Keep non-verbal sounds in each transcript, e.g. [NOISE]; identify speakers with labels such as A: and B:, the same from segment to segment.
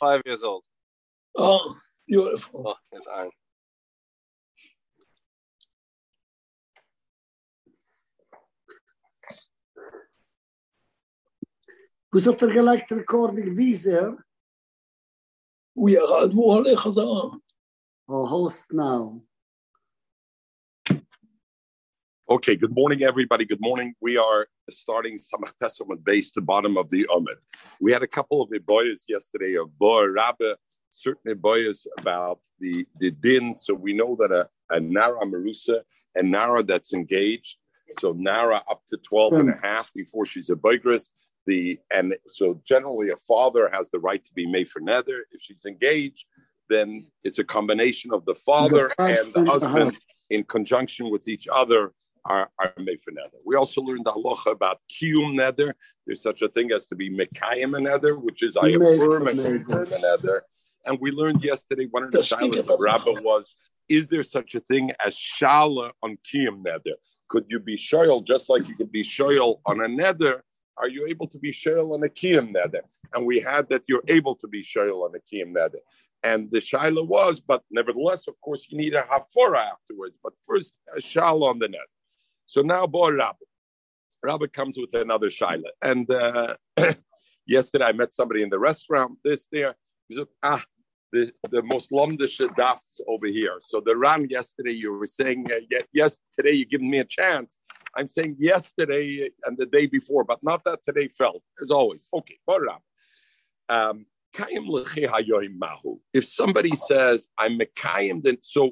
A: five years old.
B: Oh, beautiful.
A: Oh, it's on.
C: Who's up to like the recording visa
B: הוא ירד והוא הולך חזרה.
C: or host now?
D: Okay, good morning, everybody. Good morning. We are starting Samach Testament base, the bottom of the Omer. We had a couple of Iboyas yesterday of Boer Rabbe, certain Iboyas about the, the din. So we know that a, a Nara Marusa and Nara that's engaged. So Nara up to 12 and a hmm. half before she's a Boigris. The and so generally a father has the right to be made for nether. If she's engaged, then it's a combination of the father
C: The
D: and the
C: husband
D: in conjunction with each other are, are made for nether. We also learned the halacha about kiyum nether. There's such a thing as to be mekayim a nether, which is I affirm and
C: nether.
D: confirm a nether. And we learned yesterday one of the shilas of Rabbah was, is there such a thing as shala on kiyum nether? Could you be shoyal just like you could be shoyal on a nether? Are you able to be shoyal on a kiyum nether? And we had that you're able to be shoyal on a kiyum nether. And the shaila was, but nevertheless, of course, you need a hafora afterwards. But first, a shala on the net. So now, boy, Rabbi. Rabbi comes with another shaila. And uh, [CLEARS THROAT] yesterday, I met somebody in the restaurant. This there. He said, ah, the, the most lomdische dafts over here. So the Ran yesterday, you were saying, uh, yes, today you're giving me a chance. I'm saying yesterday and the day before, but not that today fell, as always. Okay, boy, Rabbi. Um. If somebody says I'm mekayim, then so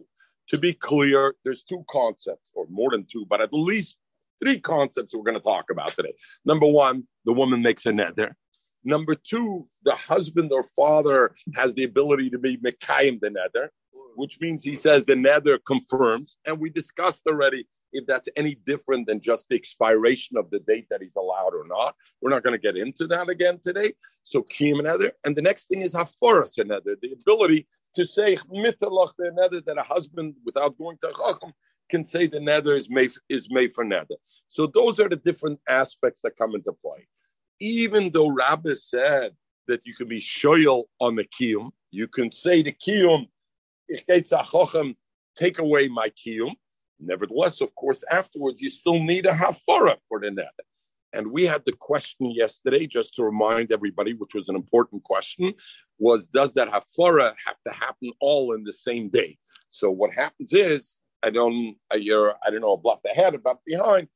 D: to be clear, there's two concepts, or more than two, but at least three concepts we're going to talk about today. Number one, the woman makes a nether. Number two, the husband or father has the ability to be mekayim the nether, which means he says the nether confirms. And we discussed already if that's any different than just the expiration of the date that he's allowed or not. We're not going to get into that again today. So kiyum nether, and the next thing is haforas nether, the ability to say mitalach the nether that a husband without going to chacham can say the nether is made is made for nether. So those are the different aspects that come into play. Even though Rabbi said that you can be shoyal on the kiyum, you can say the kiyum, take away my kiyum. Nevertheless, of course, afterwards you still need a hafara for the nether. And we had the question yesterday, just to remind everybody, which was an important question, was does that hafara have to happen all in the same day? So what happens is, I don't, I, you're, I don't know, block ahead, about behind.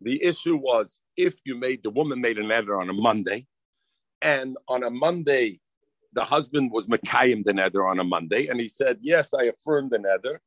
D: The issue was if you made the woman made an nether on a Monday, and on a Monday, the husband was Makayim the nether on a Monday, and he said, Yes, I affirmed the nether.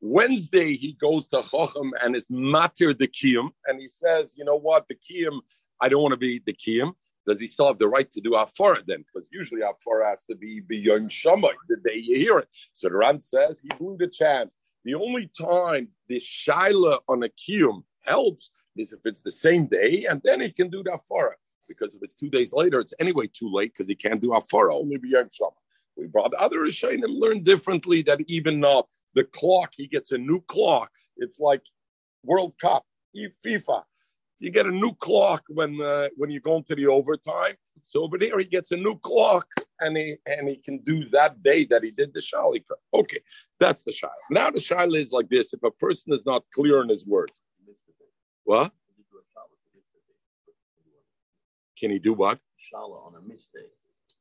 D: Wednesday, he goes to Chochem and is matir the Kiyum, and he says, You know what, the Kiyum, I don't want to be the Kiyum. Does he still have the right to do Afara then? Because usually Afara has to be beyond Shammai, the day you hear it. So the Ran says he blew the chance. The only time the Shaila on a Kiyum helps is if it's the same day, and then he can do the Afara. Because if it's two days later, it's anyway too late because he can't do Afara, only beyond Shammai. We brought other Rishonim learn differently that even now the clock, he gets a new clock. It's like World Cup, FIFA. You get a new clock when uh, when you go into the overtime. So over there, he gets a new clock, and he and he can do that day that he did the shali. Okay, that's the shayla. Now the shayla is like this: if a person is not clear in his words, what can he do? What?
E: Shala on a mistake,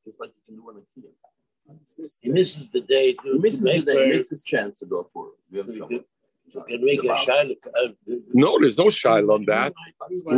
E: just like you can do on a kid. He misses the day to,
F: He misses
E: to make
F: the day, he
E: her-
F: misses his chance to go for it. We have
E: to,
F: trouble.
E: to, to make a shayla. uh,
D: No, there's no shayla on that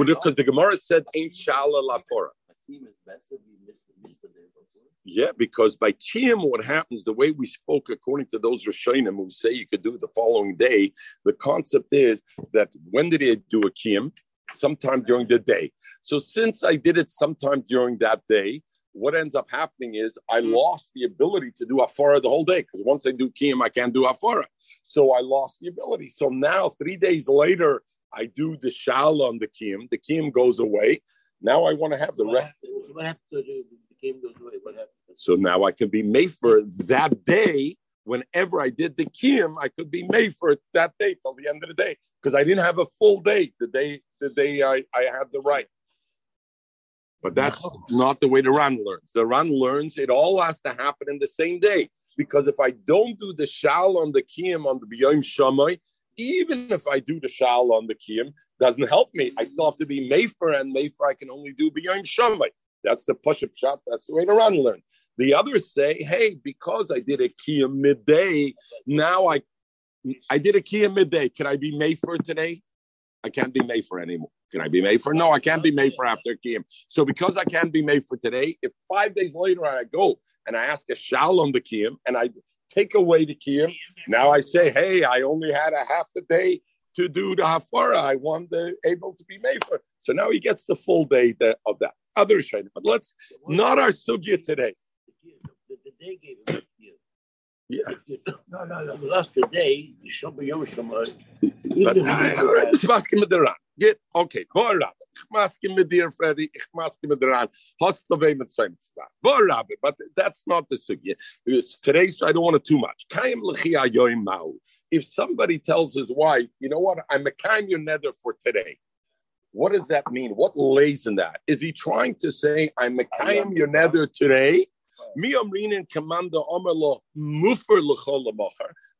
D: because the Gemara said ain't shala lafora.
F: A team is best if we miss the, miss the day before.
D: Yeah, because by Kiyam, what happens, the way we spoke, according to those Rishonim who say you could do it the following day, the concept is that when did I do a Kiyam? Sometime during the day. So since I did it sometime during that day, what ends up happening is I mm-hmm. lost the ability to do Afara the whole day because once I do Kiyam, I can't do Afara. So I lost the ability. So now, three days later, I do the Shala on the Kiyam. The Kiyam goes away. Now I want to have the
E: what
D: rest.
E: happened- What happened to the, goes away? What happened?
D: So now I can be made for that day. Whenever I did the kiyum, I could be made for that day till the end of the day because I didn't have a full day the day the day I, I had the right. But that's not the way the Ran learns. The Ran learns it all has to happen in the same day. Because if I don't do the shal on the kiyam on the biyom shamay, even if I do the shal on the kiyam, doesn't help me. I still have to be mefer, and mefer I can only do biyom shamay. That's the push up shot. That's the way the Ran learns. The others say, hey, because I did a kiyam midday, now I I did a kiyam midday. Can I be mefer today? I can't be made for anymore. Can I be made for? No, I can't be made for after Kiyam. So because I can't be made for today, if five days later I go and I ask a shalom the Kiyam and I take away the Kiyam, now I say, hey, I only had a half a day to do the hafara. I want the able to be made for. So now he gets the full day of that. Other shayna. But let's not our sugya today.
E: The, day gave him.
D: Yeah.
E: No, no, no. Last day, Shabbat Yom Shabbat.
D: Okay. Boah, Rabbi. Ich maske mit dir, Freddy. Ich maske mit der Ran. Hast du weh mit seinem Star? But that's not the sugya. Today, so I don't want it too much. Kaim mau. If somebody tells his wife, you know what, I'm a kaim your nether for today. What does that mean? What lays in that? Is he trying to say, I'm a kaim your nether today? Mi omrinin commander omerlo mufer l'chol.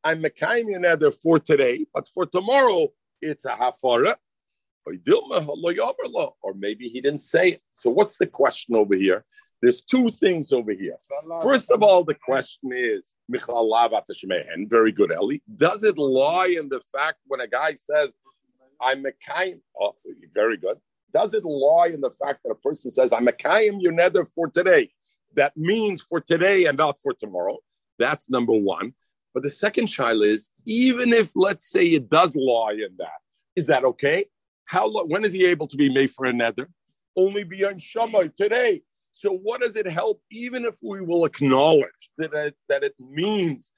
D: I'm a kaim your nether for today, but for tomorrow, it's a hafara. Or maybe he didn't say it. So what's the question over here? There's two things over here. First of all, the question is, Michal Lavat Shemehen, very good, Eli. Does it lie in the fact when a guy says, I'm a kaim, oh, very good. Does it lie in the fact that a person says, I'm a kaim, your nether for today? That means for today and not for tomorrow. That's number one. But the second child is, even if, let's say, it does lie in that, is that okay? How lo- when is he able to be made for a nether? Only beyond Shammai today. So what does it help, even if we will acknowledge that it, that it means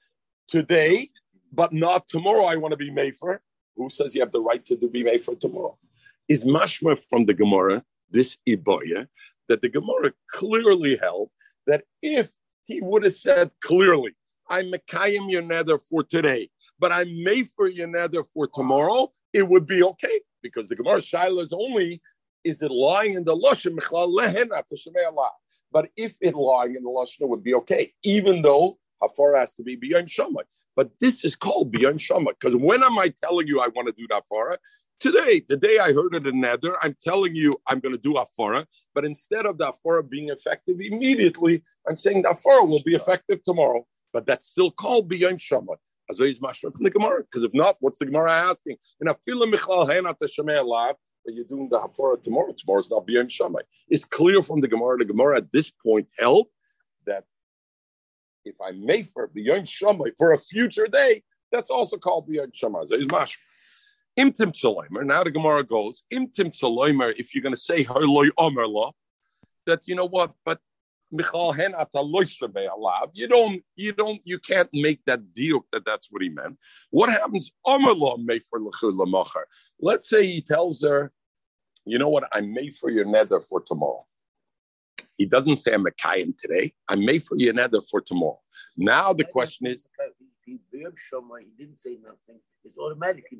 D: today, but not tomorrow? I want to be made for. Who says you have the right to be made for tomorrow? Is mashma from the Gemara this iboya that the Gemara clearly held that if he would have said clearly, I'm Mekayim your nether for today, but I'm made for your nether for tomorrow, it would be okay because the Gemara Shaila is only is it lying in the lashon Michlal lehen after Shemei Allah. But if it lying in the lashon, it would be okay, even though hafar has to be beyond Shammai. But this is called beyond Shammai because when am I telling you I want to do that hafara? Today, the day I heard it in Nether, I'm telling you I'm going to do Afara, but instead of the Afara being effective immediately, I'm saying the Afara will be effective tomorrow. But that's still called beyond B'yom Azoyz Mashma from the Gemara. Because if not, what's the Gemara asking? In a Fila Michal Henat Alav, but you're doing the Hafara tomorrow. Tomorrow's not B'yom Shamai. It's clear from the Gemara. The Gemara at this point held that if I may for B'yom Shamai for a future day, that's also called B'yom Shamai. Azoyz Mashma. Imtim Tzaloimer. Now the Gemara goes, Imtim Tzaloimer, if you're going to say Haloi Omer Law, that you know what, but. You don't, you don't, you can't make that deal that that's what he meant. What happens? Let's say he tells her, you know what, I'm made for your nether for tomorrow. He doesn't say I'm a Kayim today. I'm made for your nether for tomorrow. Now the question is,
E: He didn't say nothing. It's automatically.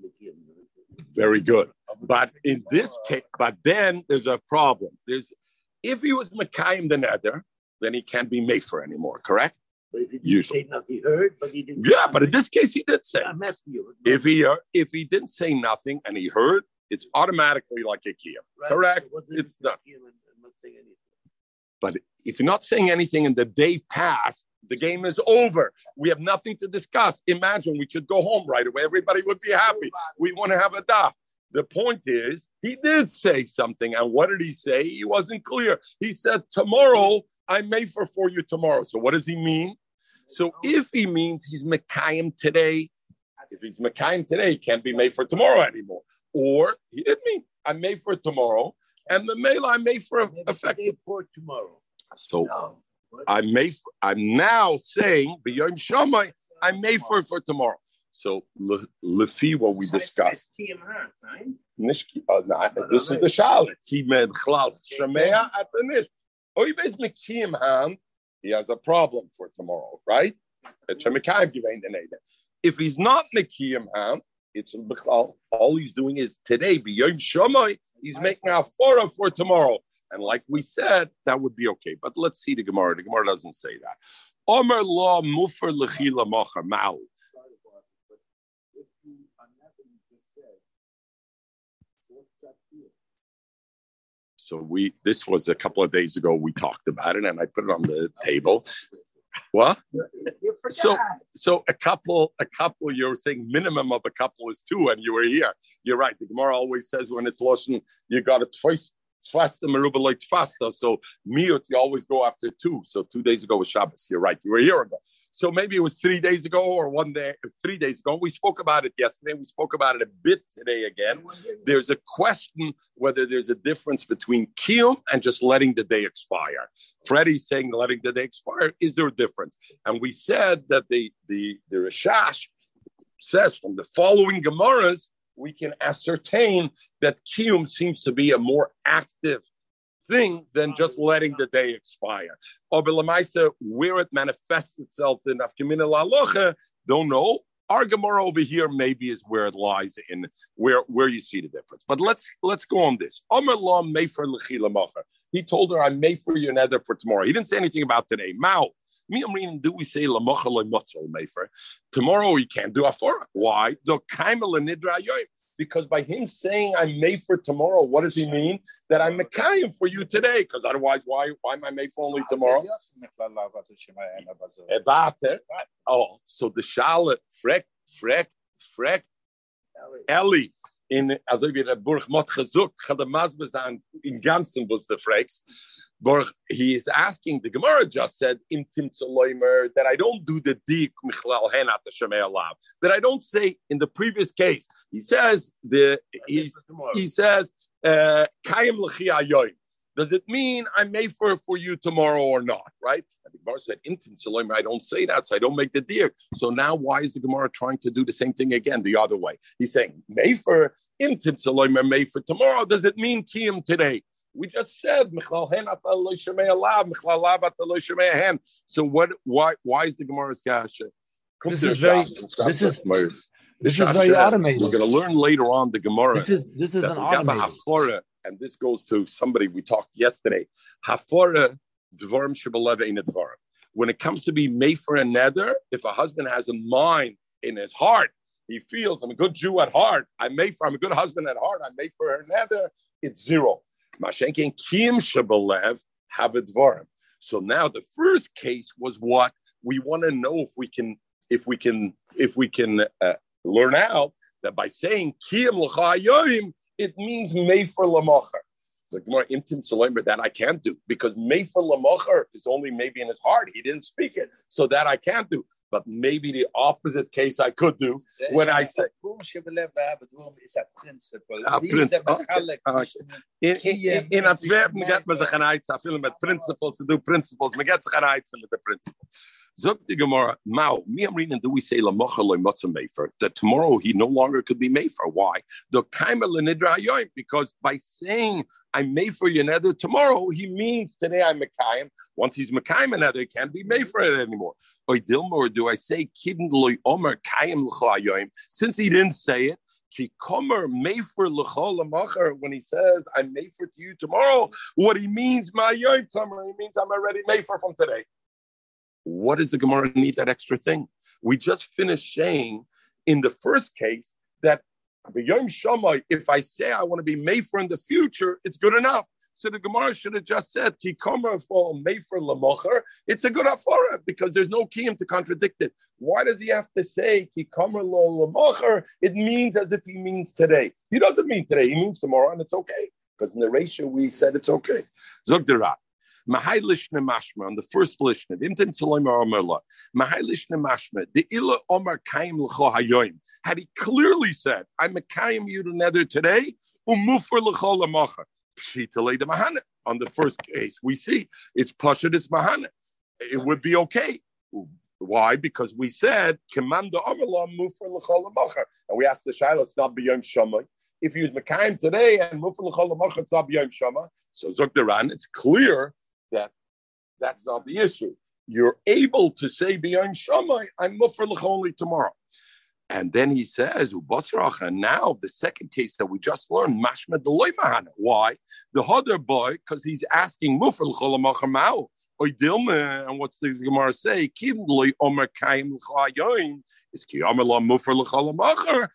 D: Very good. But in this case, but then there's a problem. There's if he was Makayim the Nether, then he can't be Mefer anymore, correct?
E: But if he didn't
D: Usually.
E: say nothing, he heard, but he didn't.
D: Yeah, but in this case he did say.
E: I'm asking you.
D: If he heard, if he didn't say nothing and he heard, it's automatically like a kiyum.
E: Right?
D: correct.
E: Wasn't
D: It's
E: the
D: not.
E: kiyum and- and not saying anything.
D: But if you're not saying anything and the day passed, the game is over. We have nothing to discuss. Imagine we could go home right away. Everybody would be happy. We want to have a daf. The point is, he did say something. And what did he say? He wasn't clear. He said, Tomorrow, I may for for you tomorrow. So what does he mean? So if he means he's Mekayim today, if he's Mekayim today, he can't be made for tomorrow anymore. Or he did mean, I'm made for tomorrow. And the mail I made for effective.
E: for tomorrow.
D: So
E: No.
D: I may. I'm now saying beyond Shamai. I may for for tomorrow. So le- lefi what we discussed.
E: Kiyum, huh? Right?
D: Nishki, uh, nah, this is the. He made cloud shemea at the nish. He based mekiyim hand. He has a problem for tomorrow, right? It's a mekayim givein the neder. If he's not mekiyim hand, it's. All he's doing is today beyond Shamai. He's making a fora for tomorrow. And like we said, that would be okay. But let's see the Gemara. The Gemara doesn't say that. Omer law mufer lechila mocher ma'u. So we this was a couple of days ago. We talked about it, and I put it on the table. What?
C: You forgot.
D: So, so a couple, a couple. You're saying minimum of a couple is two, and you were here. You're right. The Gemara always says when it's lotion, you got it twice. Faster, meruba like faster. So miut, you always go after two. So two days ago was Shabbos. You're right. You were a year ago. So maybe it was three days ago or one day, three days ago. We spoke about it yesterday. We spoke about it a bit today again. There's a question whether there's a difference between kiyum and just letting the day expire. Freddie's saying letting the day expire. Is there a difference? And we said that the the the Rashash says from the following Gemaras we can ascertain that kiyum seems to be a more active thing than just letting the day expire. Or where it manifests itself in Afkamina Lalocha, don't know. Our Gemara over here maybe is where it lies in where where you see the difference. But let's let's go on this. He told her, "I'm made for your nether for tomorrow." He didn't say anything about today. Mao. Do we say? Tomorrow we can't do afora. Why? Because by him saying I'm made for tomorrow, what does he mean? That I'm Mekayim for you today. Because otherwise, why why am I made for only tomorrow? Oh, so the Charlotte Freck, Freck, Freck, Ellie in also wie der Burg Mot gesucht, hat der Masbes an in ganzen was the Frecks. He is asking, the Gemara just said, Tim that I don't do the dik michlal henat alav. That I don't say in the previous case. He says the he's, he says uh, kayim uh, Does it mean I may for for you tomorrow or not? Right? And the Gemara said, in Tim I don't say that, so I don't make the deal. So now why is the Gemara trying to do the same thing again, the other way? He's saying, may for in Tim may for tomorrow. Does it mean kiyim today? We just said So what? Why? Why is the Gemara's kasha?
A: This is very. This is. This is very automated.
D: We're going to learn later on the Gemara.
A: This is this is an automated.
D: And this goes to somebody we talked yesterday. Hafora dvarim shebalev in dvarim. When it comes to be made for a nether, if a husband has a mind in his heart, he feels I'm a good Jew at heart. I'm made for. I'm a good husband at heart. I'm made for her nether. It's zero. Mashenkin Kim Shabalev Havidvarim. So now the first case was what we want to know if we can if we can if we can uh, learn out that by saying Kim it means made for Lamacher. So Gemara imtim but that I can't do because made for Lamacher is only maybe in his heart. He didn't speak it, so that I can't do but maybe the opposite case I could do when I say. A principle. In, in, in Antwerpen get man sich a film principles, to do principles, man get sich ein Eiz mit the principle. Zog the Gemara, Mao, am reading, do we say Lamocha mefer, that tomorrow he no longer could be mefer. Why? The kaima lenidra yoim, because by saying I'm mefer yeneder tomorrow, he means today I'm Mekayim. Once he's Mekayim another, he can't be mefer it anymore. Or do I say kibn loy omer kayim l'chayoim? Since he didn't say it, ki komer mefer l'chol when he says I'm mefer to you tomorrow, what he means, my yoim komer, he means I'm already mefer from today. What does the Gemara need that extra thing? We just finished saying in the first case that the Yom Shammai, if I say I want to be Mefer in the future, it's good enough. So the Gemara should have just said, Kikomer for Mefer Lamocher. It's a good afara because there's no kiyim to contradict it. Why does he have to say Kikomer lo Lamocher? It means as if he means today. He doesn't mean today, he means tomorrow, and it's okay. Because in the ratio we said it's okay. Zogderat. Mahai lishne mashma on the first lishne. Imtim tzolim omerla. Mahai lishne mashma. The illa omar kaim l'cho hayoim. Had he clearly said, "I'm a kaim you nether today," umufer l'cho lamacha. Pshita the mahana. On the first case, we see it's pashut, it's mahana. It would be okay. Why? Because we said Kemanda Amallah Mufer L'chol and we asked the Shiloh, it's not beyond Shamay. If you use Mekayim today and Mufer L'chol it's not beyond Shama. So Zukdaran, it's clear that that's not the issue. You're able to say beyond Shammai, I'm muffer only tomorrow. And then he says, "Ubasrach." And now the second case that we just learned, mashma mahana. Why? The other boy, because he's asking mufar l'cholamachar ma'u. Oy dilma, and what's the Gemara say? Mufar.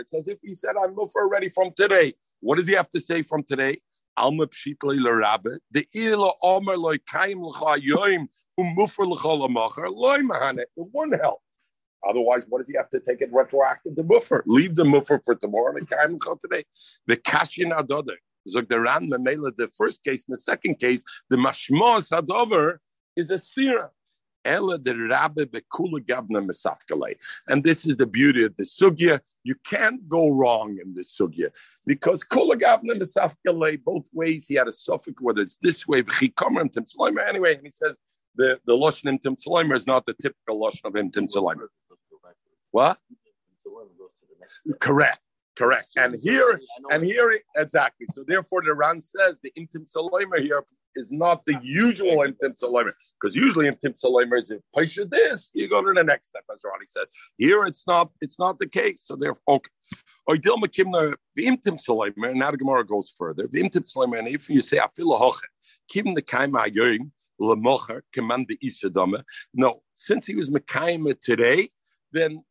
D: It's as if he said, "I'm mufar already from today." What does he have to say from today? Alma pshitli l'rabbe. The ila omer loy kaim l'chayoin umufar l'cholamachar loy mahana. It won't help. Otherwise, what does he have to take it retroactive the buffer? Leave the muffer for tomorrow and kaim l'chol today. The kashin adoder. Zog the ran memela. The first case and the second case, the mashmos hadover is a stira. The. And this is the beauty of the sugya. You can't go wrong in this sugya because kula gavna. Both ways he had a suffix, whether it's this way, v'chikamer and Anyway, and he says the the lashon im is not the typical lashon of im tim What? Correct. Correct. And here, and here, exactly. So therefore, the Ran says the intim salomer here is not the usual intim salomer, because usually intim salomer is if Paisha this, you go to the next step, as Ronnie said. Here, it's not. It's not the case. So therefore, okay. Now the Gemara goes further. And if you say kim the kaima lemocher command the isadama. No, since he was mekaima today, then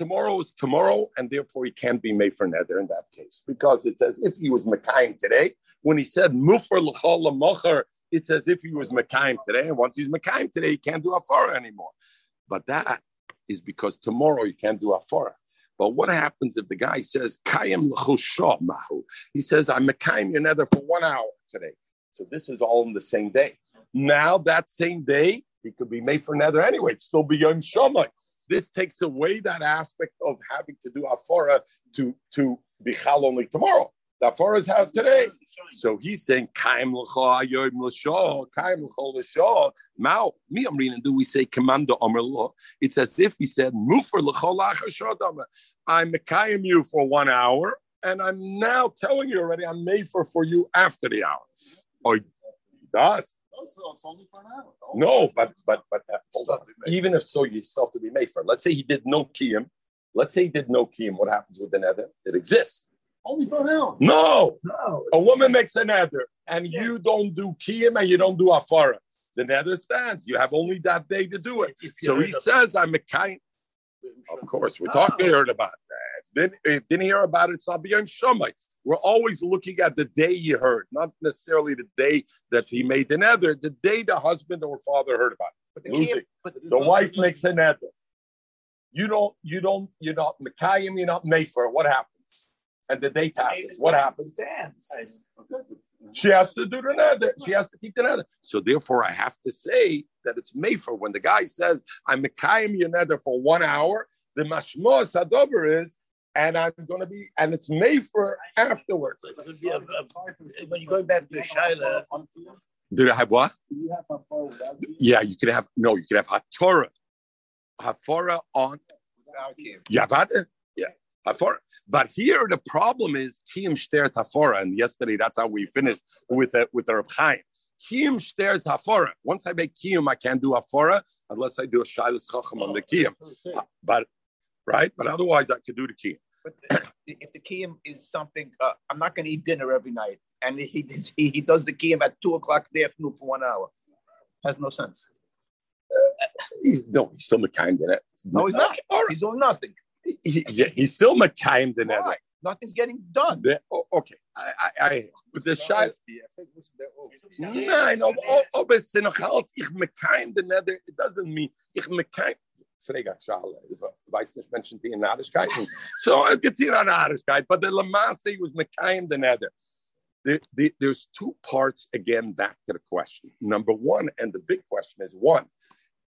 D: tomorrow is tomorrow, and therefore he can't be made for nether in that case because it's as if he was Mekayim today. When he said Mufar l'chol it's as if he was Mekayim today, and once he's Mekayim today, he can't do Afara anymore. But that is because tomorrow you can't do Afara. But what happens if the guy says Kayim mahu? He says I'm Mekayim your nether for one hour today. So this is all in the same day. Now that same day, he could be made for nether anyway. It's still beyond Shamai. This takes away that aspect of having to do afara to to bichal only tomorrow. The afara have today. So he's saying kaim l'cha yoim l'shah kaim l'cha l'shah. Now me reading. Do we say commander law? It's as if he said mufer l'cha lachar I'm mekayim you for one hour, and I'm now telling you already I'm made for for you after the hour. Or does
E: it's only for an hour.
D: No, but but but uh, hold on. Even if so, you still have to be made for. Let's say he did no kiyum. Let's say he did no kiyum. What happens with the nether? It exists.
E: Only for an hour.
D: No,
E: no.
D: A woman makes a nether, and yeah. you don't do kiyum and you don't do afara. The nether stands. You have only that day to do it. So he says, "I'm a kind." Of course, we're talking oh. about that. Then if didn't hear about it, it's not beyond. We're always looking at the day you heard, not necessarily the day that he made the nether, the day the husband or father heard about it. But the, but the, the wife makes a nether. You don't, you don't, you're not Mekayim, you're not Mayfair. What happens? And the day passes. What happens? She has to do the nether. She has to keep the nether. So therefore, I have to say that it's Mayfair. When the guy says, I'm Mekayim your nether for one hour, the mashmo sadover is and I'm going to be, and it's made for afterwards.
E: When you go back to Shaila,
D: did I have what? Yeah, you could have no, you could have Hatorah, Hafara on. Yeah, but yeah, Hafara. But here the problem is Kiyim Shter Hafara, and yesterday that's how we finished with it with the Reb Chaim. Kiyim Shter's Hafara. Once I make Kiyim, I can't do Hafara unless I do a Shilas Chacham on the Kiyim. Oh, but right? But otherwise, I could do the kiyum.
G: But if the kiyum is something, uh, I'm not going to eat dinner every night, and he he, he does the kiyum at two o'clock in the afternoon for one hour, has no sense.
D: Uh, he's, no, he's still McKind in it.
G: No, he's not. He's doing nothing.
D: He, he, he's still McKind in it.
G: Nothing's getting done.
D: The, oh, okay, I, I, I with the shot. Nein, ob es noch halt ich McKind in it, it doesn't mean ich McKind. Frega Schale, weiß nicht Menschen, die in Nahrigkeiten. So, es gibt hier eine Nahrigkeit, but the Lamasse was Mekayim the Nether. There, there, there's two parts again back to the question. Number one, and the big question is one,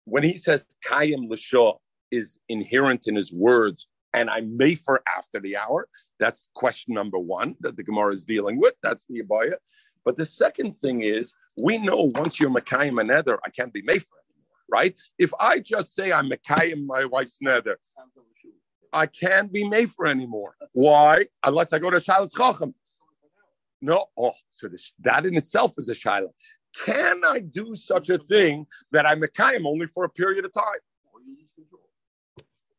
D: when he says Kayim Lashah is inherent in his words, and I may for after the hour, that's question number one that the Gemara is dealing with. That's the Abaya. But the second thing is, we know once you're Mekayim Nether, I can't be made for right? If I just say I'm Mekayim my wife's nether, I can't be made for anymore. Why? Unless I go to Shilas Chacham. No, oh, so this, that in itself is a Shilah. Can I do such a thing that I'm Mekayim only for a period of time?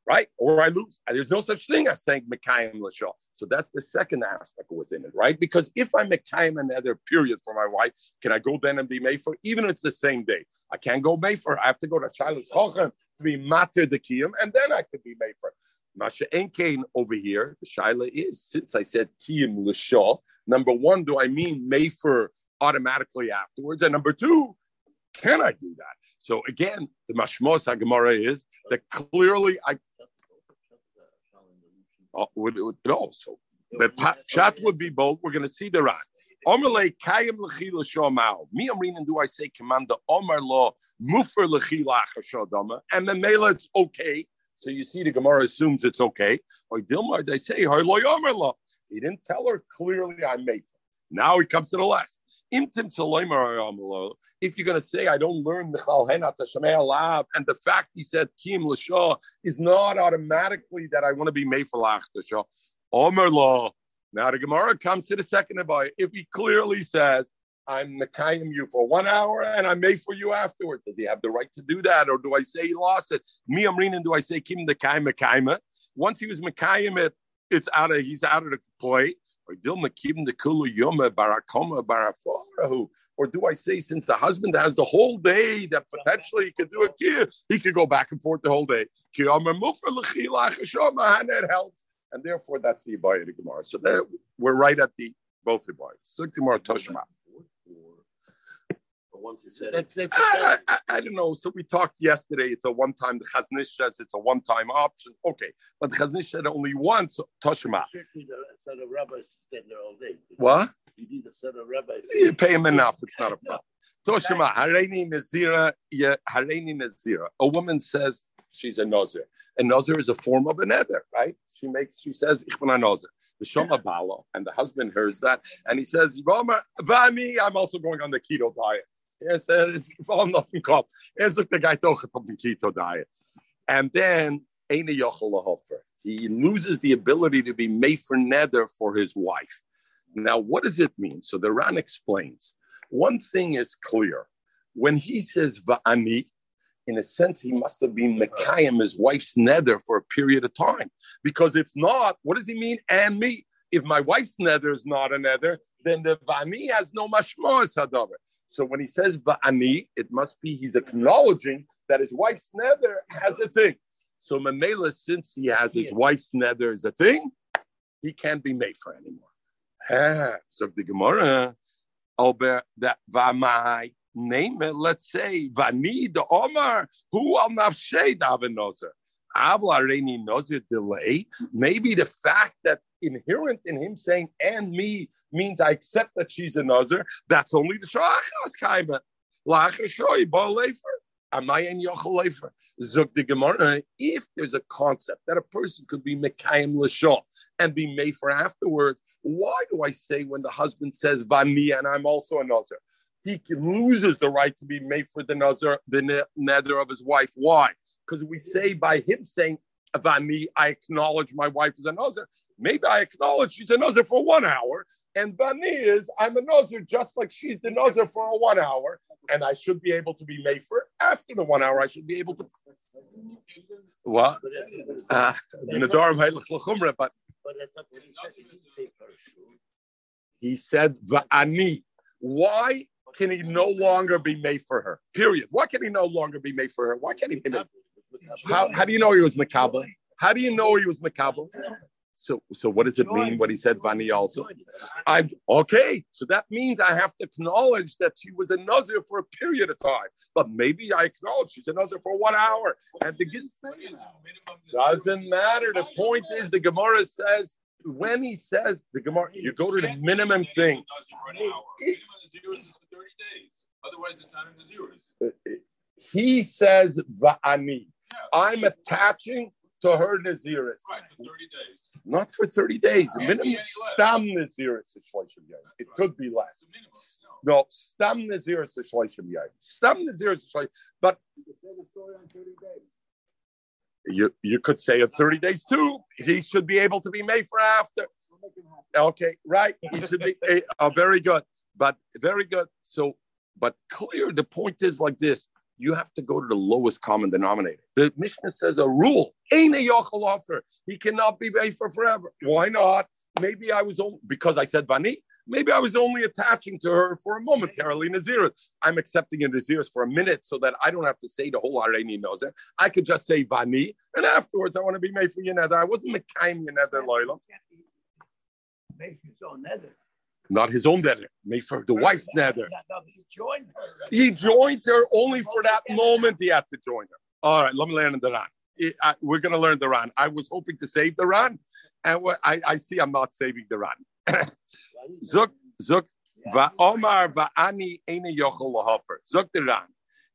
D: Right? Or I lose. There's no such thing as saying Mekayim Lashah. So that's the second aspect within it, right? Because if I Mekayim another period for my wife, can I go then and be made for, even if it's the same day? I can't go made for, I have to go to Shiloh's Chochem to be Mater the Kiyam, and then I could be made for. Masha Enkain over here, the Shaila is, since I said Kiyam Lashah, number one, do I mean made for automatically afterwards? And number two, can I do that? So again, the Mashmos Gemara is that clearly I Uh, would, would also. But Pshat would be bold. We're going to see the Ran. Omerle kayim lechila shomao. Me amrin do I say command the Omer law mufer lechila achashadama and the mela it's okay. So you see the Gemara assumes it's okay. Or Dilmar they say Omer law. He didn't tell her clearly I made. Now he comes to the last. If you're going to say, I don't learn Michal Henat Alav, and the fact he said Kim Lashah is not automatically that I want to be made for Lach Omer law. Now the Gemara comes to the second about If he clearly says, I'm Mekayim you for one hour and I'm made for you afterwards. Does he have the right to do that? Or do I say he lost it? Me, Amrin, do I say Kim the Kaim Mekayim? Once he was Mekayim it, it's out of he's out of the play. Or Dilma Kim the Kulu Yoma Barakoma Barafarahu. Or do I say since the husband has the whole day that potentially he could do a kid, he could go back and forth the whole day. And therefore that's the the Gemara. So there, we're right at the both the Abayas. So Gemara Toshma.
E: Once he said
D: it. I, I, I, don't know. So we talked yesterday. It's a one-time. The Chaznish says it's a one-time option. Okay, but the Chaznish said only once. So Toshma.
E: Set of rabbis staying there all day.
D: What?
E: You need a set of rabbis.
D: You pay him enough. It's not a problem. [LAUGHS] Toshma. Hareini Nazira. Yeah, Hareini Nazira. A woman says she's a Nazir. A Nazir is a form of a nether, right? She makes, she says, Ich bin a Nazir. The Shoma Bala, and the husband hears that, and he says, Vami, I'm also going on the keto diet. Here's the, uh, I'm nothing called. Here's look, the guy toch on the keto diet. And then, Eina Yochel He loses the ability to be made for nether for his wife. Now, what does it mean? So the Ran explains. One thing is clear. When he says Va'ani, in a sense, he must have been Mekayim, his wife's nether, for a period of time. Because if not, what does he mean? And me. If my wife's nether is not a nether, then the Vani has no mashmos hadavar. So when he says Va'ani, it must be he's acknowledging that his wife's nether has a thing. So Mamela, since he has his wife's nether as a thing, he can't be made for anymore. So the Gemara, over that Vamai name it, let's say, Vani the Omar, who al nafshe davenozer. Delay. Maybe the fact that inherent in him saying and me means I accept that she's a nozer. That's only the shachas kaima. Lachashoy balefer. Amayan yochalefer. Zuk the Gemara. If there's a concept that a person could be mekayim l'shah and be made for afterwards, why do I say when the husband says vani and I'm also a nozer? he loses the right to be made for the nazar, the nether of his wife. Why? Because we say by him saying, Vani, I acknowledge my wife is a nazar. Maybe I acknowledge she's a nazar for one hour, and Vani is I'm a nazar just like she's the nazar for a one hour, and I should be able to be made for after the one hour. I should be able to. What? Uh, but he said Vani. Why? can he no longer be made for her? Period. Why can he no longer be made for her? Why can't he be made? How, how do you know he was Makaba? How do you know he was Makaba? So, so what does it mean? What he said, Vani also. I'm okay. So that means I have to acknowledge that she was a nazir for a period of time. But maybe I acknowledge she's a nazir for one hour. And the doesn't matter. The point is, the Gemara says when he says the Gemara, you go to the minimum thing. He says va'ani. Yeah, I'm attaching to her naziris.
H: Right, for 30 days.
D: Not for 30 days. A minimum stam naziris situation. It could be less. No, stam naziris situation. Stam naziris situation. But you, you could say at 30 days too. He should be able to be made for after. Okay, right. He should be uh, very good. But very good. So but clear, the point is like this you have to go to the lowest common denominator. The Mishnah says a rule, ain't a yochel offer. He cannot be for forever. Why not? Maybe I was only because I said Vani. Maybe I was only attaching to her for a momentarily Naziris. I'm accepting a Naziris for a minute so that I don't have to say the whole Areni knows it. I could just say Vani, and afterwards I want to be made for Yenether. I wasn't Mekayim Yenether Loilam.
B: Make his own nether.
D: Not his own nether, made for the wife's nether.
B: He joined her.
D: He joined her only for that moment he had to join her. All right, let me learn the Ran. I, we're going to learn the Ran. I was hoping to save the Ran, and I, I see I'm not saving the Ran. [COUGHS] Zuk, Zuk, Omar va'ani ene yochel lahofer. Zuk the Ran.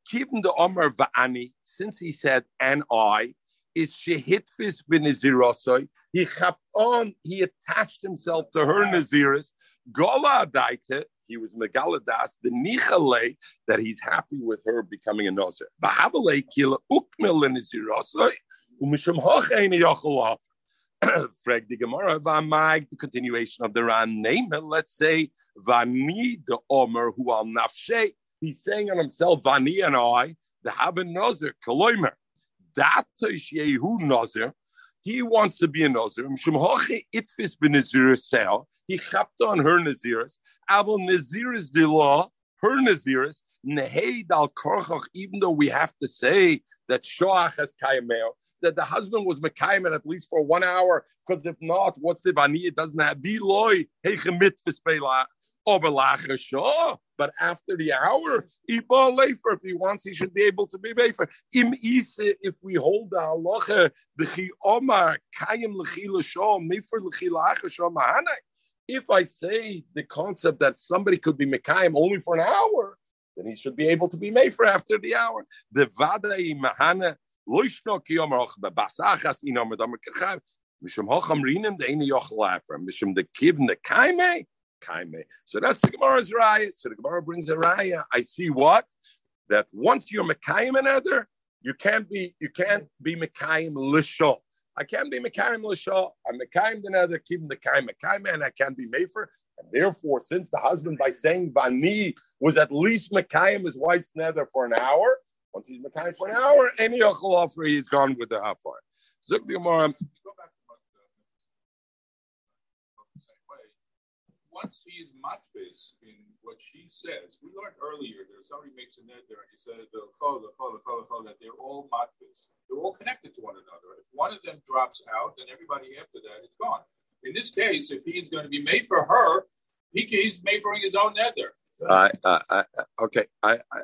D: Keeping the Omar va'ani, since he said and I, is shehitfis b'nezirosoi. He chapped on, he attached himself to her naziris. Gola daite, he was megaladas, the nichale, that he's happy with her becoming a nazir. V'habale kila ukmil nazirosoi, umishum hoch eine yochel lahofer. [CLEARS THROAT] Frag the Gemara, Vamag, the continuation of the Ran name, let's say Vani the Omer who al nafshe. He's saying on himself, Vani and I, the Haben Nazir, Kaloimer. That Yehu Nazir, he wants to be a Nazir. Itfis ben He chapped on her Naziris. Abel Naziris de law, her Naziris, Neheid al Korchach, even though we have to say that Shoach has Kayameo, that the husband was Mekayim at least for one hour, because if not, what's the Vani? It doesn't have Diloy, Heichemit Fispela. Oh, but after the hour, if he wants, he should be able to be Befer. Im if we hold the halacha, the chi omar, kayim l'chi l'shom, mefer l'chi l'achashom If I say the concept that somebody could be mekayim only for an hour, then he should be able to be made for after the hour. The vadai mahana loishno ki omar och bebasachas in omar damer kachav. Mishum hocham rinim the ene yochel afra. Mishum the kivn the kaime. Kaime. So that's the Gemara's raya. So the Gemara brings a raya. I see what? That once you're Mekayim another, you can't be you can't be Mekayim Lisho. I can't be Mekayim Lisho. I'm Mekayim another, keep the Mekayim Mekayim, and I can't be Mefer. And therefore, since the husband by saying Vani was at least Mekayim his wife's nether for an hour, once he's Mekayim for an hour, any Yochel offer, he's gone with the Hafar. Zuk the Gemara.
H: Uh, once he is matbis in what she says, we learned earlier that somebody makes a neder and he says the chol, the chol, chol, chol, that they're all matbis. They're all connected to one another. If one of them drops out, then everybody after that is gone. In this case, if he is going to be made for her, he, he's made for his own neder.
D: I, I, I, okay, I, I,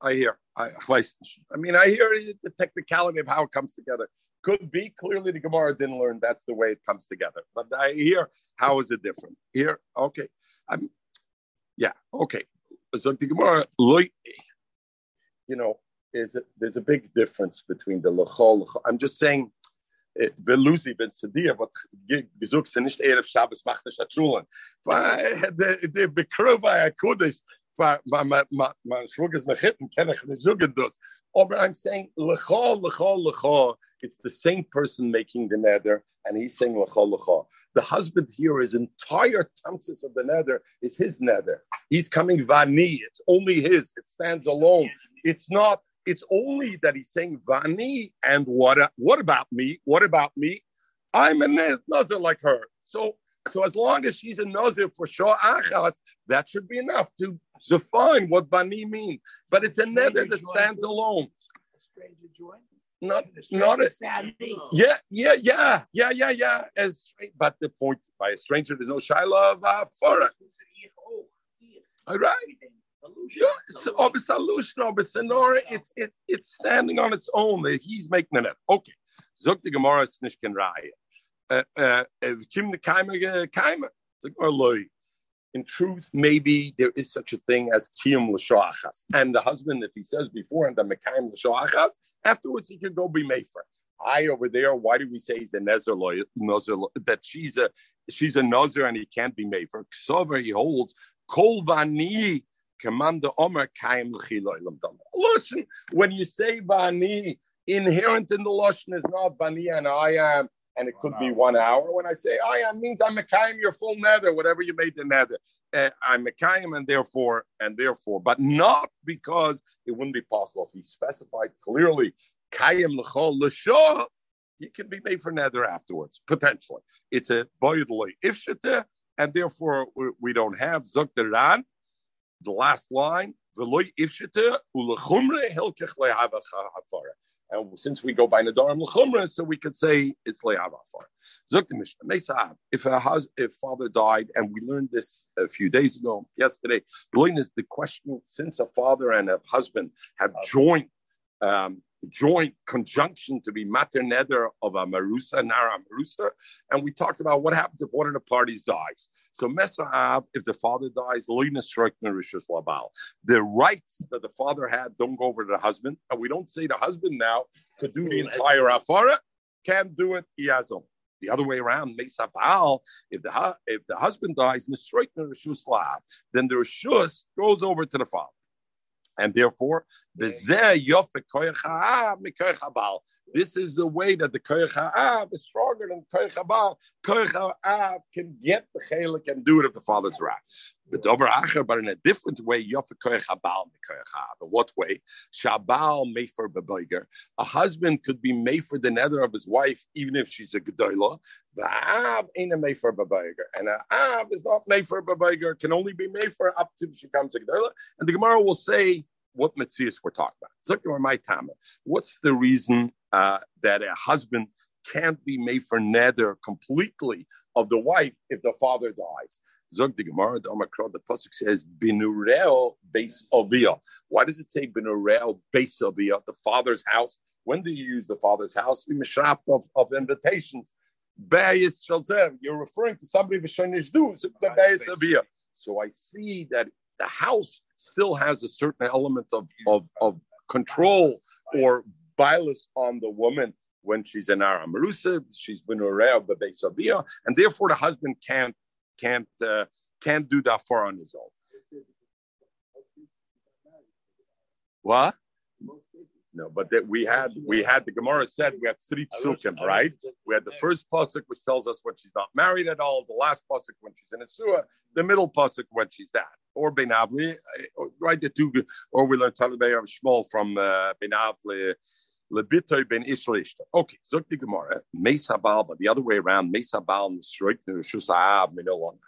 D: I hear. I, I mean, I hear the technicality of how it comes together. Could be clearly the Gemara didn't learn that's the way it comes together. But I hear how is it different? Here, okay. I'm yeah, okay. So the you know, is a, there's a big difference between the lechol. I'm just saying eh, Velusi ben Sadir, but sie nicht Erev Shabbos macht nicht Schulen. Der Bekrov bei Kodesh, man schlug es nach hinten, kann ich nicht sagen das. Aber I'm saying, lechol, lechol, lechol, it's the same person making the nether, and he's saying lechol, lechol. The husband here, his entire tamsis of the nether is his nether. He's coming vani, it's only his, it stands alone. It's not, it's only that he's saying vani, and what, what about me? What about me? I'm a nazir like her. So so as long as she's a nazir for Shah Achas, that should be enough to define what vani means. But it's a nether that stands alone. Not, not a, yeah, yeah, yeah, yeah, yeah, yeah. As but the point by a stranger, there's no shaila of uh, for All right. It's it, it's standing on its own. He's making it. Okay. Zog the Gemara Snishkin Raya. Uh, uh, in truth, maybe there is such a thing as kiyum l'shoachas. And the husband, if he says before and the mekayim l'shoachas, afterwards he can go be mefer. I over there, why do we say he's a nezer that she's a she's a nazir and he can't be mefer? Ksover he holds kol vani commander omer kaim Listen, when you say vani, inherent in the lashon is not vani and I am and it could be one hour. When I say, oh yeah, it means I'm Mekayim your full nether, whatever you made the nether. Uh, I'm Mekayim and therefore, and therefore, but not because it wouldn't be possible. If he specified clearly, Kayim l'chol l'shah, he can be made for nether afterwards, potentially. It's a boyadly ifshita, and therefore we, don't have Zukdaran. The last line, v'loy ifshita ulechumre hilkech lehava and since we go by Nadarim L'chumra, so we could say it's Le'avafar. Zukti Mishnah, if a hus- if father died, and we learned this a few days ago, yesterday, the question, since a father and a husband have joint um, joint conjunction to be mater nether of a marusa, nara marusa. And we talked about what happens if one of the parties dies. So Mesa'ab, if the father dies, the rights that the father had don't go over to the husband. And we don't say the husband now could do the mm-hmm. entire afara, can do it, he has them. The other way around, Mesa Baal, if the if the husband dies, then the Rishus goes over to the father. And therefore, this is the way that the koyach ha'av is stronger than koyach ha'bal. Koyach ha'av can get the chelik and do it if the father's right. But over acher, but in a different way, yofe koyach ha'bal koyach ha'av. In what way? Shabal mefer beboiger. A husband could be made for the nether of his wife, even if she's a gedola. The av ain't a mefer beboiger, and a av is not made for beboiger. Can only be made for up to she becomes a gedola. And the Gemara will say what Matthias we're talking about. my. What's the reason uh, that a husband can't be made for nether completely of the wife if the father dies? Zog the Gemara, the the Pasuk says, Binureo base obia. Why does it say Binureo base obia, the father's house? When do you use the father's house? We mishrap of, of invitations. You're referring to somebody So I see that the house still has a certain element of, of, of control or bias on the woman when she's in Aram Marusa, she's been around Sabia, and therefore the husband can't can't uh, can't do that for on his own. What? No, but that we had we had the Gemara said we had three psukim, right? We had the first pasuk which tells us when she's not married at all, the last pasuk when she's in a sewer, the middle pasuk when she's that, or Ben Avli, right? The two, or we learn Talibay of Shmuel from uh, Ben Avli Lebitoy ben Ishlishta. Okay, Zukti Gemara, Mesa Baal, but the other way around, Mesa Baal Nisroik Nishus Ab.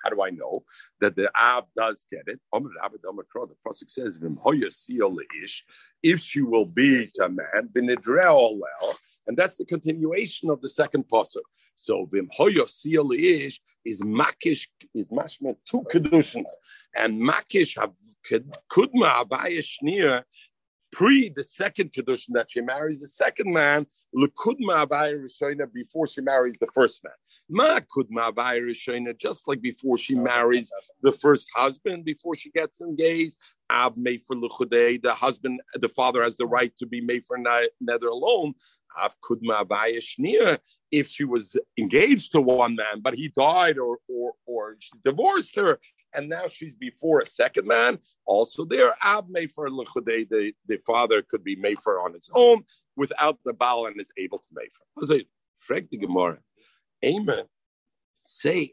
D: How do I know that the Ab does get it? The Pasuk says, if she will be to a man, Benidreo well, and that's the continuation of the second Pasuk. So Vim Ish is Makish is mashma two kedushins, and Makish have Kudma Abaya Shnir pre the second kedushin that she marries the second man, lekudma rishona before she marries the first man. Ma kudma rishona, just like before she marries the first husband, before she gets engaged. Ab made for the husband, the father has the right to be made for nether alone. If she was engaged to one man, but he died or or or she divorced her, and now she's before a second man. Also, there ab luchudei, the the father could be made for on its own without the baal and is able to make for. I say, Frag the Gemara, Amen say.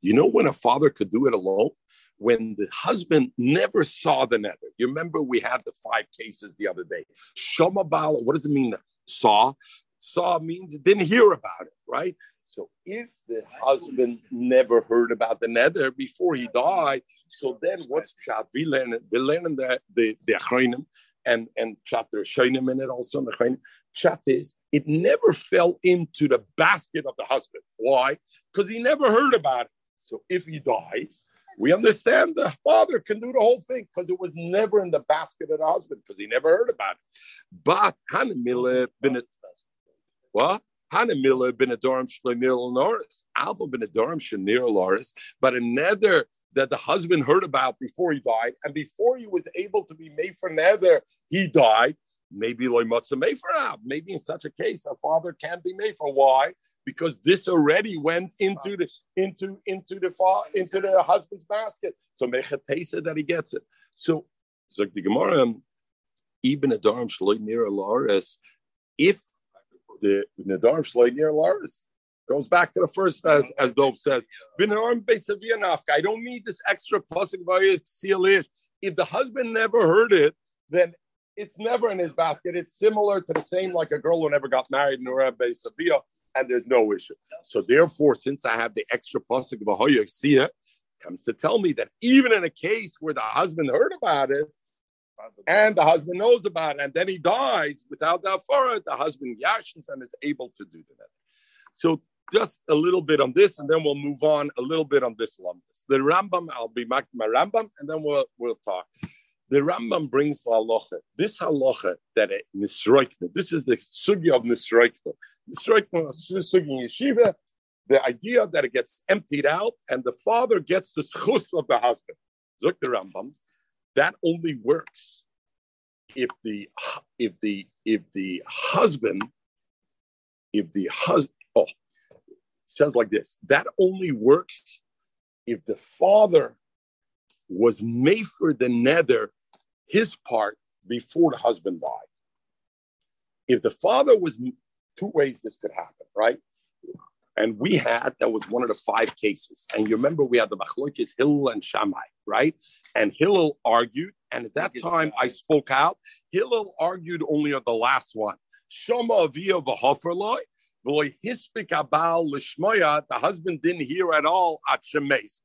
D: You know when a father could do it alone? When the husband never saw the nether. You remember we had the five cases the other day. Shomabal, what does it mean? Saw. Saw means didn't hear about it, right? So if the husband never heard about the nether before he died, so then what's pshat? We learn we learn the the the and and there's shaynim in it also. The pshat is it never fell into the basket of the husband. Why? Because he never heard about it. So if he dies, we understand the father can do the whole thing because it was never in the basket of the husband because he never heard about it. But Hanamila bin what? Hanamila bin Adoram Shlenir Loris, Alpha bin Adoram Shanir Loris, but another that the husband heard about before he died, and before he was able to be made for nether, he died. Maybe loy matzah made for Maybe in such a case, a father can be made for. Why? Because this already went into the into into the fa, into the husband's basket. So mechatesa that he gets it. So Zog the Gemara, even a darm shloit near a laris, if the Nadar Shloidir Laris goes back to the first as as Dov says. I don't need this extra pasuk If the husband never heard it, then it's never in his basket. It's similar to the same like a girl who never got married in Urab Savia, and there's no issue. So therefore, since I have the extra pasuk of Ahoya Sia, comes to tell me that even in a case where the husband heard about it, and the husband knows about it, and then he dies without the afara, the husband yashins and is able to do that. So just a little bit on this, and then we'll move on a little bit on this lumbus. The Rambam, I'll be to my Rambam, and then we'll we'll talk. The Rambam brings halacha. This halacha that it nisroikna. This is the sugya of nisroikna. Nisroikna sugya yeshiva. The idea that it gets emptied out, and the father gets the schus of the husband. Zuk the Rambam. That only works if the if the if the husband if the husband oh says like this that only works if the father was made for the nether his part before the husband died if the father was two ways this could happen right and we had, that was one of the five cases. And you remember we had the Machlokes, Hillel and Shammai, right? And Hillel argued, and at that time I spoke out. Hillel argued only on the last one. Shama avia v'hoferloi, the husband didn't hear at all at Shemes.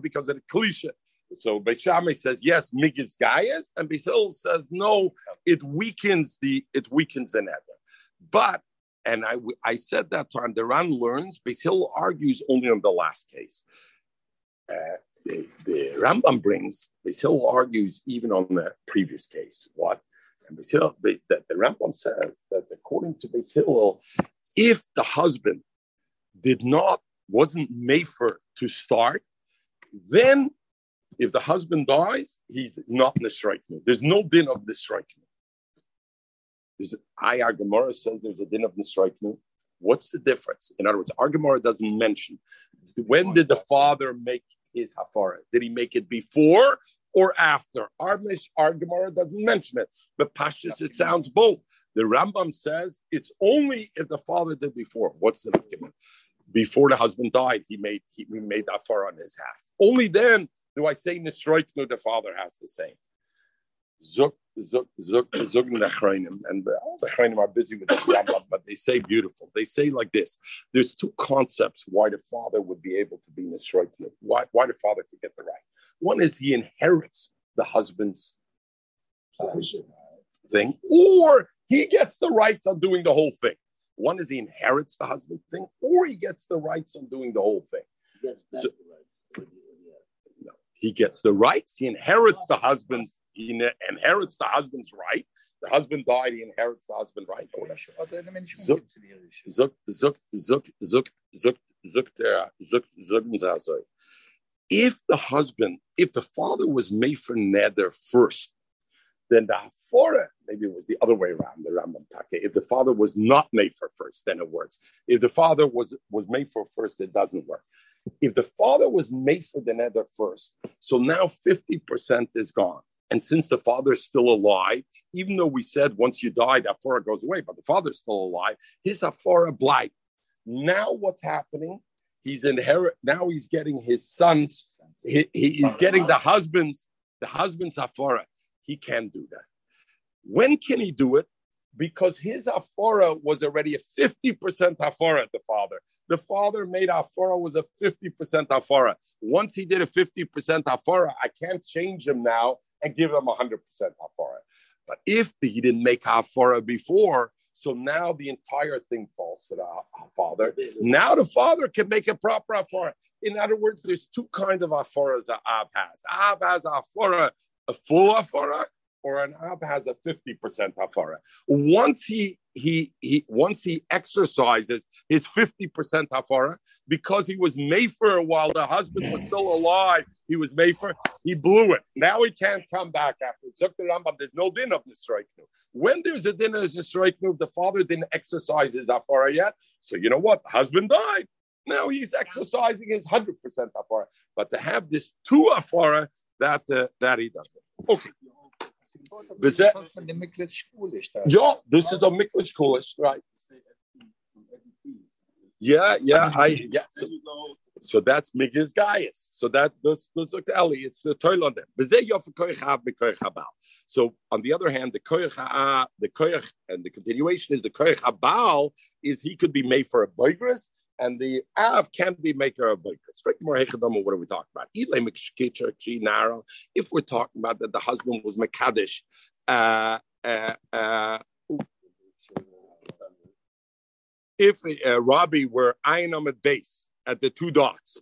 D: Because of the cliche. So Beishamai says yes, migis gayas, and Beisil says no, it weakens the it weakens the nether. But and I, I said that time, the Ran learns, Hill argues only on the last case. Uh, the, the Rambam brings, Hill argues even on the previous case. What? And the, the, the Rambam says that according to Hill, if the husband did not, wasn't made for to start, then if the husband dies, he's not in the strike. There's no din of strike. There's Ayar Gemara says there's a din of Nisraiknu. What's the difference? In other words, our Gemara doesn't mention when did the father make his hafara? Did he make it before or after? Our, Mish, our Gemara doesn't mention it, but Pashtus it sounds both. The Rambam says it's only if the father did before. What's the argument? Before the husband died, he made he, made hafara on his half. Only then do I say Nisraiknu, the father has the same. Zuk Zug Nechreinim, and all the Chreinim are busy with this Rambam, but they say beautiful. They say like this: There's two concepts why the father would be able to be Nisroiknu, why why the father could get the right. One is he inherits the husband's position thing, or he gets the rights on doing the whole thing. One is he inherits the husband thing, or he gets the rights on doing the whole thing.
E: Yes,
D: he gets the rights. He inherits the husband's. He inherits the husband's right. The husband died. He inherits the husband's right. If the husband, if the father was made for nether first, then the hafora, maybe it was the other way around, the Rambam Take. If the father was not made for first, then it works. If the father was was made for first, it doesn't work. If the father was made for the nether first, so now 50% is gone. And since the father is still alive, even though we said once you die, that Hafara goes away, but the father's still alive, his Hafara blight. Now what's happening? He's inherit. Now he's getting his son's. He, he- he's getting the husband's. The husband's Hafara. He can't do that. When can he do it? Because his Hafara was already a 50% Hafara, the father. The father made Hafara was a 50% Hafara. Once he did a 50% Hafara, I can't change him now and give him 100% Hafara. But if he didn't make Hafara before, so now the entire thing falls to the father. Now the father can make a proper Hafara. In other words, there's two kinds of Hafaras that Ab has. Ab has Hafara, a full Hafara, or an Ab has a 50% Hafara. Once he he he once he exercises his 50% Hafara, because he was made for while the husband was still alive, he was made for, he blew it. Now he can't come back after. The Rambam, there's no din of the strike Nisraiknu. When there's a din of the strike Nisraiknu, the father didn't exercise his Hafara yet. So you know what? The husband died. Now he's exercising his 100% Hafara. But to have this two Hafara, that, uh, that he doesn't. Okay. Bis
G: Von dem Miklis Schwulisch da.
D: Yeah, this is a Miklish Kulish, right? Yeah, yeah, I yeah. So, so that's Migis Gaius. So that this this look Eli, it's the toil on them. V'zeh yof koyach hav b'koyach habal. So on the other hand, the koyach the koyach and the continuation is the koyach habal is he could be made for a boigris, and the av can't be. Right? More hechadama, what are we talking about? If we're talking about that the husband was mekadesh, uh, uh, uh, if uh, Robbie were Einam at base at the two dots,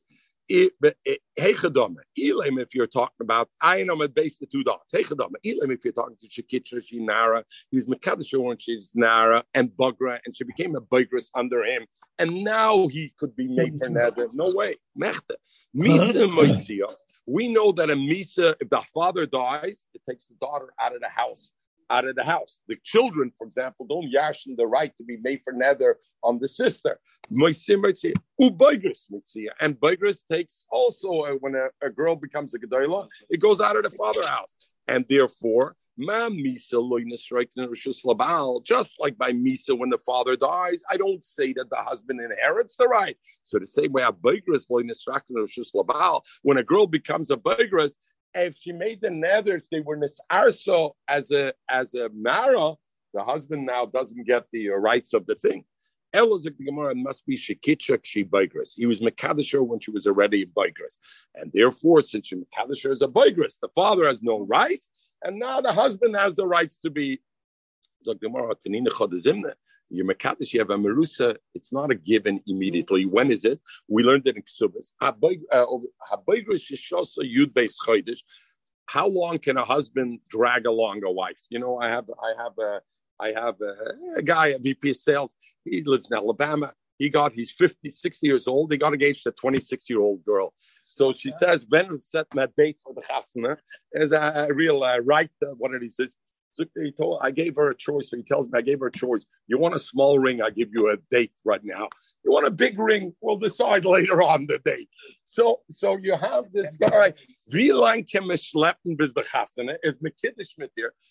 D: it- but, Elam, if you're talking about Einam at base, the two dots, Elam, if you're talking to Shekitra, Shinara, he was when she's Nara and Bugra, and she became a Bugras under him, and now he could be made for Nether. No way. Mechta. Misa [LAUGHS] Moisia. We know that a Misa, if the father dies, it takes the daughter out of the house out of the house. The children, for example, don't yashin the right to be made for nether on the sister. And baygris takes also uh, when a, a girl becomes a gedola, it goes out of the father house. And therefore, just like by misa when the father dies, I don't say that the husband inherits the right. So the same way a labal, when a girl becomes a baygris, if she made the nether, they were nisarso as a as a mara, the husband now doesn't get the uh, rights of the thing. Elozik the Gemara must be shekitchak she bigris. He was mekadisher when she was already a bigris, and therefore, since she mekadisher is a bigris, the father has no rights, and now the husband has the rights to be. You're mekadish, you have a merusa. It's not a given immediately. When is it? We learned it in Ksubas. Habaygris yishosa yud beis chodesh. How long can a husband drag along a wife? You know, I have, I have a, I have a, a guy, a VP of sales. He lives in Alabama. He got, he's 50, 60 years old. He got engaged to a 26 year old girl. So she says, Ben set my date for the chasana is a, real uh, right. Uh, what say? So he told, I gave her a choice. So he tells me, I gave her a choice. You want a small ring? I give you a date right now. You want a big ring? We'll decide later on the date. So, so you have this guy. Is.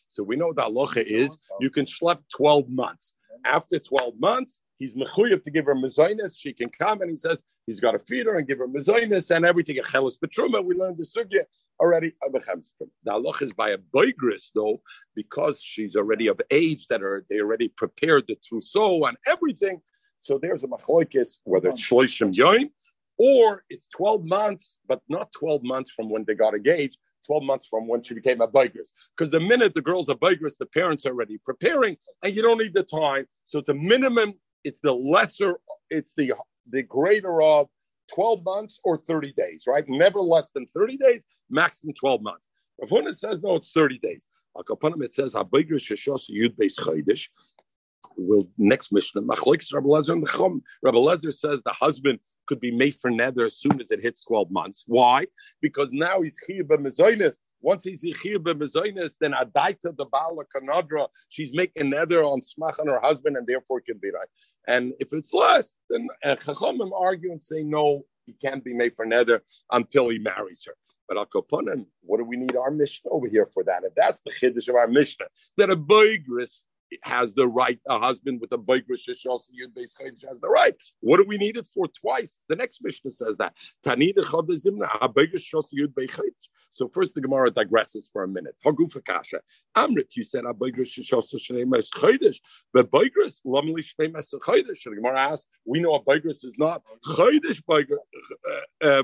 D: So we know the halacha is you can schlep 12 months. After 12 months, he's mechuyev to give her mezainis. She can come and he says he's got to feed her and give her mezainis and everything. A chelis betruma. We learned the sugya already. The halacha is by a boigris though, because she's already of age that are they already prepared the trousseau and everything. So there's a machlokes whether it's shloishim yoim or it's 12 months, but not 12 months from when they got engaged. 12 months from when she became a bigress. Because the minute the girl's a bigress, the parents are already preparing, and you don't need the time. So it's a minimum, it's the lesser, it's the the greater of 12 months or 30 days, right? Never less than 30 days, maximum 12 months. Rav Huna says, no, it's 30 days. Al Kapanim, it says, "Habigrus sheshos yud beis chaydish." Will next Mishnah, Machlokes Rabbi Lezer and the Chum. Rabbi Lezer says the husband could be made for nether as soon as it hits 12 months. Why? Because now he's chiyah b'mezoinus. Once he's chiyah b'mezoinus, then adaita the bala kanadra, she's making nether on smach on her husband, and therefore it can be right. And if it's less, then Chachamim argue and say no, he can't be made for nether until he marries her. But Al Kapanim, what do we need our Mishnah over here for that? If that's the chiddush of our Mishnah, that a boigris has the right, a husband with a beis has the right. What do we need it for twice? The next Mishnah says that. So first the Gemara digresses for a minute. Amrit, you said but boigris lomli shnei mes chaydish. The Gemara asks, we know a boigris is not chaydish boigris, uh,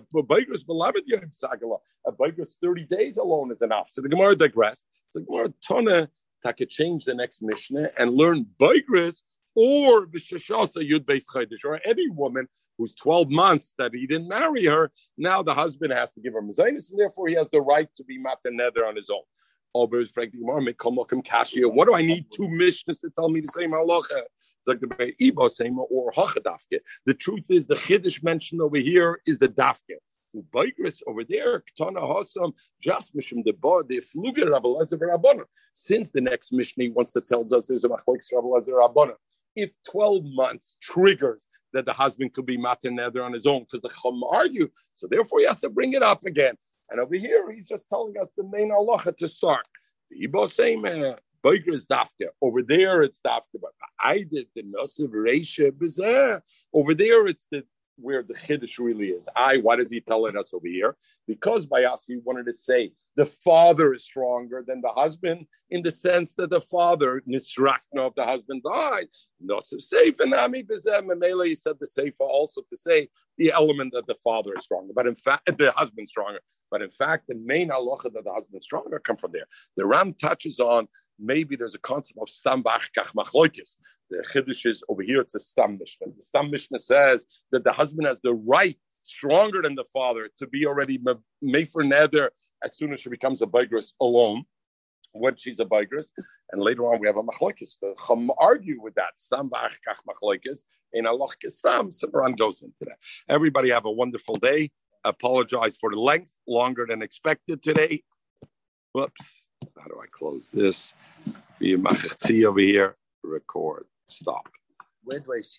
D: beloved yom sagala. A boigris 30 days alone is enough. So the Gemara digress. So the Gemara tona Could change the next Mishnah and learn Baigris or Bishashasa Yud Beis Chaydish, or any woman who's 12 months that he didn't marry her, now the husband has to give her Mazainis, and therefore he has the right to be Matanether on his own. What do I need two mishnahs to tell me the same halacha? It's like the or. The truth is, the Chiddush mentioned over here is the Dafke. Baigris over there, Ktana Hasam, just Mishim the Bar, the Fluger Rabbalazar Rabbana. Since the next Mishnah wants to tell us there's a Machlokes Rabbalazar Rabbana. If 12 months triggers that the husband could be matin nether on his own, because the Chum argue, so therefore he has to bring it up again. And over here, he's just telling us the main halacha to start. Ibo same Biker is dafka. Over there, it's dafka. But I did the nosiv reisha bizarre. Over there, it's the where the chiddush really is. I, why does he telling us over here? Because by us, he wanted to say the father is stronger than the husband in the sense that the father, nisrakna of the husband died. Nosiv sefer nami bezem. Memela, he said the sefer also to say the element that the father is stronger, but in fact, the husband stronger. But in fact, the main halacha that the husband stronger come from there. The Ram touches on maybe there's a concept of stambach kach. The chiddush is over here. It's a stam mishnah. The stam mishnah says that the husband has the right, stronger than the father, to be already made for nether as soon as she becomes a bigress alone when she's a bigress. And later on, we have a machlokes. The chum argue with that. Stam ba'ach kach machlokes. In Allah stam. Simran goes into that. Everybody have a wonderful day. Apologize for the length, longer than expected today. Whoops. How do I close this? Be over here. Record. Stop.
G: Where do I see?